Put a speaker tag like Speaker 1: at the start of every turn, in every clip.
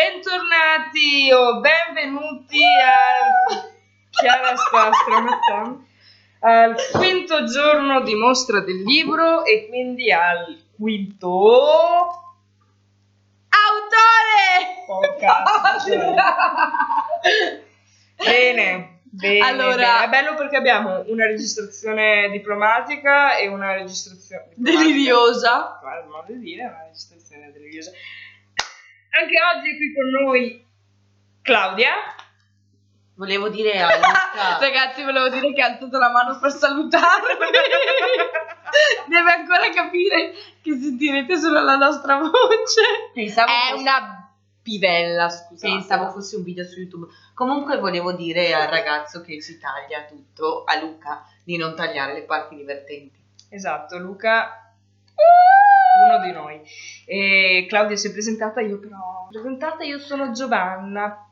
Speaker 1: Bentornati o benvenuti al... Chiara sta stramazzando. Al quinto giorno di mostra del libro e quindi al quinto...
Speaker 2: Autore!
Speaker 1: Podcast. Bene, bene.
Speaker 2: Allora-
Speaker 1: bene. È bello perché abbiamo una registrazione diplomatica e una registrazione... diplomatica.
Speaker 2: Deliriosa.
Speaker 1: Guarda, modo di dire, una registrazione deliriosa. Anche oggi è qui con noi Claudia.
Speaker 2: Volevo dire a Luca...
Speaker 3: Ragazzi, volevo dire che ha alzato la mano per salutarmi. Deve ancora capire che sentirete solo la nostra voce.
Speaker 2: Pensavo
Speaker 3: È
Speaker 2: fosse-
Speaker 3: una pivella, scusate.
Speaker 2: Pensavo fosse un video su YouTube. Comunque volevo dire al ragazzo che si taglia tutto, a Luca, di non tagliare le parti divertenti.
Speaker 1: Esatto, Luca, uno di noi. Claudia si è presentata, io però... Presentata, io sono Giovanna.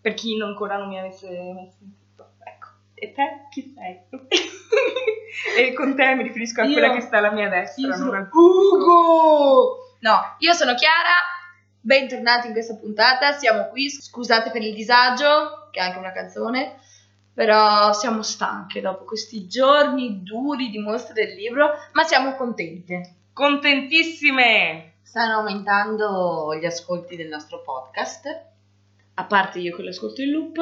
Speaker 1: Per chi non ancora non mi avesse mai sentito. Ecco. E te chi sei? e con te mi riferisco a
Speaker 3: Io-
Speaker 1: quella che sta alla mia destra,
Speaker 3: sono Ugo! No, io sono Chiara. Bentornati in questa puntata. Siamo qui. Scusate per il disagio, che è anche una canzone. Però siamo stanche dopo questi giorni duri di mostra del libro, ma siamo contente.
Speaker 1: Contentissime!
Speaker 2: Stanno aumentando gli ascolti del nostro podcast.
Speaker 3: A parte io che l'ascolto in loop.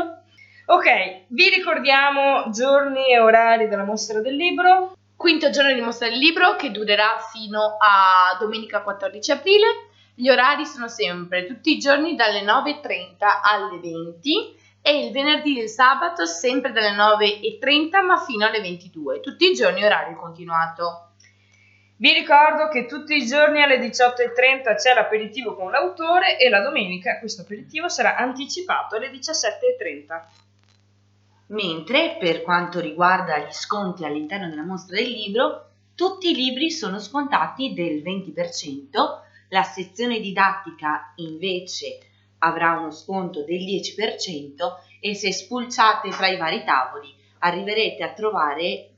Speaker 1: Ok, vi ricordiamo giorni e orari della mostra del libro.
Speaker 3: Quinto giorno di mostra del libro che durerà fino a domenica 14 aprile. Gli orari sono sempre tutti i giorni dalle 9.30 alle 20 e il venerdì e il sabato sempre dalle 9.30 ma fino alle 22. Tutti i giorni orario continuato.
Speaker 1: Vi ricordo che tutti i giorni alle 18.30 c'è l'aperitivo con l'autore e la domenica questo aperitivo sarà anticipato alle 17.30.
Speaker 2: Mentre per quanto riguarda gli sconti all'interno della mostra del libro, tutti i libri sono scontati del 20%, la sezione didattica invece avrà uno sconto del 10% e se spulciate tra i vari tavoli arriverete a trovare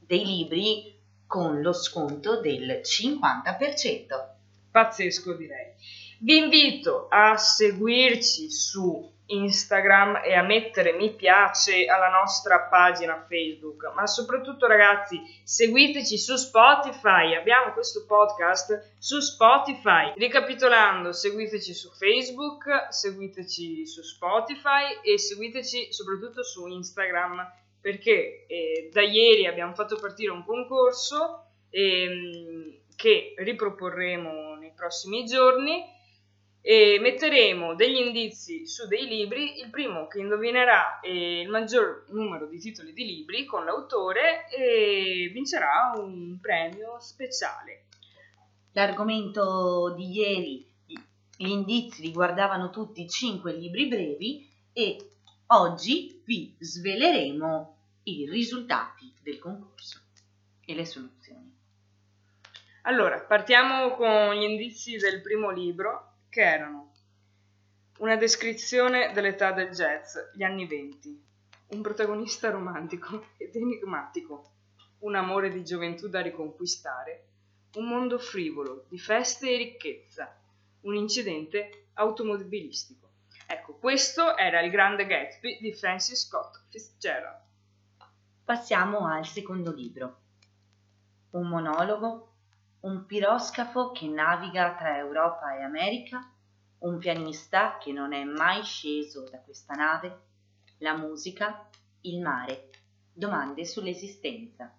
Speaker 2: dei libri con lo sconto del 50%.
Speaker 1: Pazzesco direi. Vi invito a seguirci su Instagram e a mettere mi piace alla nostra pagina Facebook, ma soprattutto ragazzi seguiteci su Spotify, abbiamo questo podcast su Spotify. Ricapitolando, seguiteci su Facebook, seguiteci su Spotify e seguiteci soprattutto su Instagram perché eh, da ieri abbiamo fatto partire un concorso ehm, che riproporremo nei prossimi giorni e metteremo degli indizi su dei libri, il primo che indovinerà eh, il maggior numero di titoli di libri con l'autore e vincerà un premio speciale.
Speaker 2: L'argomento di ieri, gli indizi riguardavano tutti 5 libri brevi e oggi vi sveleremo i risultati del concorso e le soluzioni.
Speaker 1: Allora, partiamo con gli indizi del primo libro che erano una descrizione dell'età del jazz, gli anni venti, un protagonista romantico ed enigmatico, un amore di gioventù da riconquistare, un mondo frivolo di feste e ricchezza, un incidente automobilistico. Ecco, questo era il grande Gatsby di Francis Scott Fitzgerald.
Speaker 2: Passiamo al secondo libro. Un monologo, un piroscafo che naviga tra Europa e America, un pianista che non è mai sceso da questa nave, la musica, il mare, domande sull'esistenza.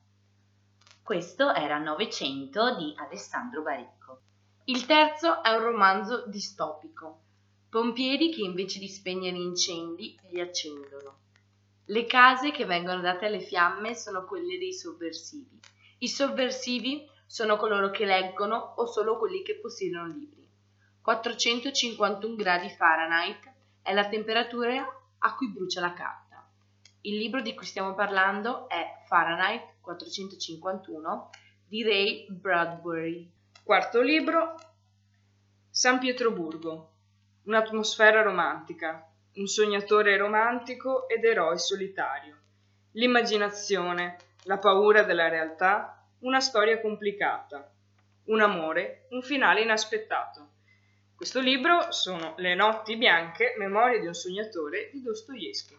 Speaker 2: Questo era 900 di Alessandro Baricco.
Speaker 3: Il terzo è un romanzo distopico. Pompieri che invece di spegnere incendi li accendono. Le case che vengono date alle fiamme sono quelle dei sovversivi. I sovversivi sono coloro che leggono o solo quelli che possiedono libri. 451 gradi Fahrenheit è la temperatura a cui brucia la carta. Il libro di cui stiamo parlando è Fahrenheit 451 di Ray Bradbury.
Speaker 1: Quarto libro, San Pietroburgo, un'atmosfera romantica, un sognatore romantico ed eroe solitario, l'immaginazione, la paura della realtà, una storia complicata, un amore, un finale inaspettato. Questo libro sono Le notti bianche, memorie di un sognatore di Dostoevsky.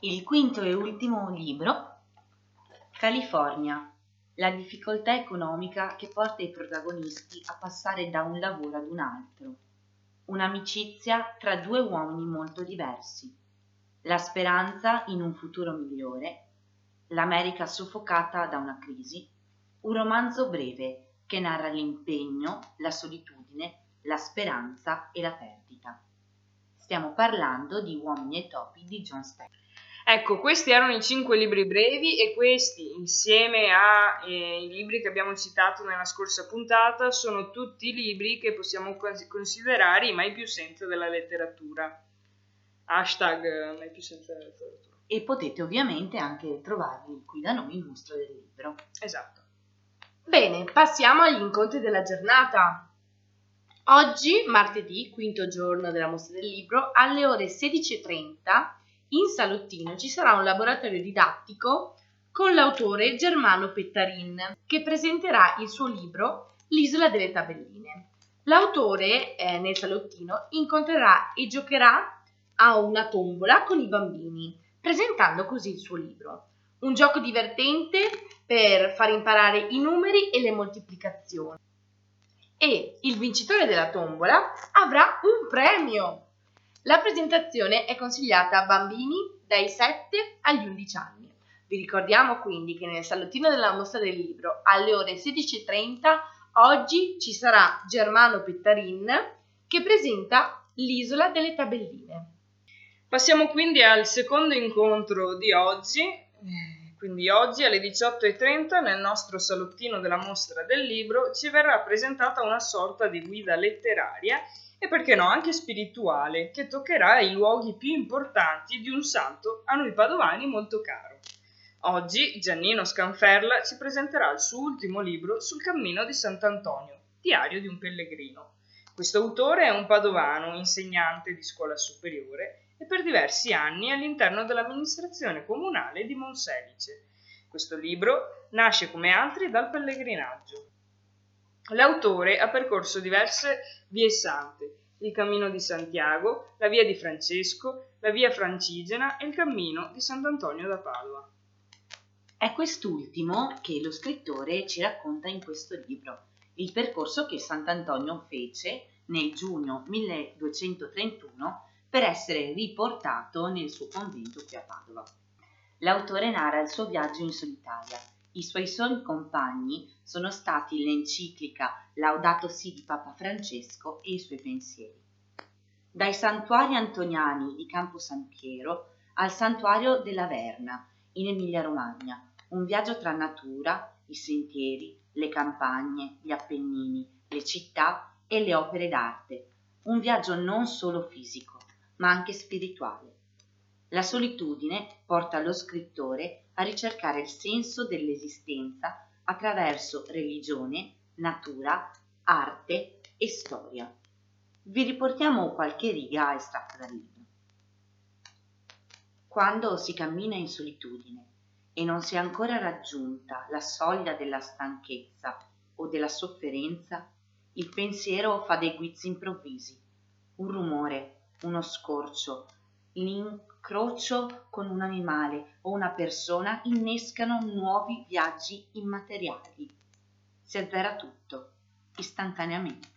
Speaker 2: Il quinto e ultimo libro, California, la difficoltà economica che porta i protagonisti a passare da un lavoro ad un altro. Un'amicizia tra due uomini molto diversi. La speranza in un futuro migliore. L'America soffocata da una crisi. Un romanzo breve che narra l'impegno, la solitudine, la speranza e la perdita. Stiamo parlando di Uomini e topi di John Steinbeck.
Speaker 1: Ecco, questi erano i cinque libri brevi e questi, insieme ai eh, libri che abbiamo citato nella scorsa puntata, sono tutti libri che possiamo considerare i mai più senza della letteratura. Hashtag eh, mai più senza della letteratura.
Speaker 2: E potete ovviamente anche trovarli qui da noi in mostra del libro.
Speaker 1: Esatto.
Speaker 3: Bene, passiamo agli incontri della giornata. Oggi, martedì, quinto giorno della mostra del libro, alle ore 16.30 in salottino ci sarà un laboratorio didattico con l'autore Germano Pettarin che presenterà il suo libro L'isola delle tabelline. L'autore eh, nel salottino incontrerà e giocherà a una tombola con i bambini, presentando così il suo libro. Un gioco divertente per far imparare i numeri e le moltiplicazioni. E il vincitore della tombola avrà un premio. La presentazione è consigliata a bambini dai 7 agli 11 anni. Vi ricordiamo quindi che nel salottino della mostra del libro alle ore 16.30 oggi ci sarà Germano Pettarin che presenta l'isola delle tabelline.
Speaker 1: Passiamo quindi al secondo incontro di oggi. Quindi oggi alle 18.30 nel nostro salottino della mostra del libro ci verrà presentata una sorta di guida letteraria e perché no anche spirituale, che toccherà i luoghi più importanti di un santo a noi padovani molto caro. Oggi Giannino Scanferla ci presenterà il suo ultimo libro sul cammino di Sant'Antonio, Diario di un pellegrino. Questo autore è un padovano, insegnante di scuola superiore e per diversi anni all'interno dell'amministrazione comunale di Monselice. Questo libro nasce come altri dal pellegrinaggio. L'autore ha percorso diverse vie sante, il Cammino di Santiago, la Via di Francesco, la Via Francigena e il Cammino di Sant'Antonio da Padova.
Speaker 2: È quest'ultimo che lo scrittore ci racconta in questo libro, il percorso che Sant'Antonio fece nel giugno 1231 per essere riportato nel suo convento qui a Padova. L'autore narra il suo viaggio in solitaria i suoi soli compagni sono stati l'enciclica Laudato Si di Papa Francesco e i suoi pensieri. Dai santuari antoniani di Campo San Piero al santuario della Verna in Emilia-Romagna, un viaggio tra natura, i sentieri, le campagne, gli Appennini, le città e le opere d'arte, un viaggio non solo fisico, ma anche spirituale. La solitudine porta lo scrittore a ricercare il senso dell'esistenza attraverso religione, natura, arte e storia. Vi riportiamo qualche riga estratta dal libro. Quando si cammina in solitudine e non si è ancora raggiunta la soglia della stanchezza o della sofferenza, il pensiero fa dei guizzi improvvisi, un rumore, uno scorcio, l'incrocio con un animale o una persona innescano nuovi viaggi immateriali. Si azzera tutto, istantaneamente.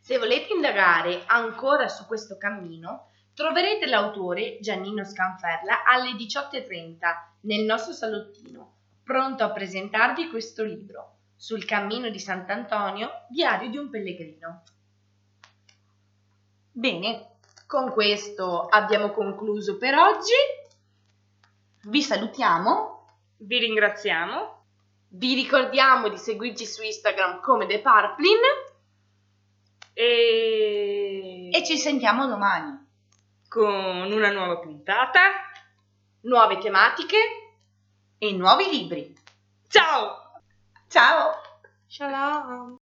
Speaker 3: Se volete indagare ancora su questo cammino, troverete l'autore Giannino Scanferla alle 18.30 nel nostro salottino, pronto a presentarvi questo libro, Sul cammino di Sant'Antonio, diario di un pellegrino. Bene, con questo abbiamo concluso per oggi. Vi salutiamo.
Speaker 1: Vi ringraziamo.
Speaker 3: Vi ricordiamo di seguirci su Instagram come The Parplin.
Speaker 1: E...
Speaker 2: e ci sentiamo domani
Speaker 1: con una nuova puntata,
Speaker 3: nuove tematiche
Speaker 2: e nuovi libri.
Speaker 1: Ciao!
Speaker 2: Ciao!
Speaker 3: Shalom!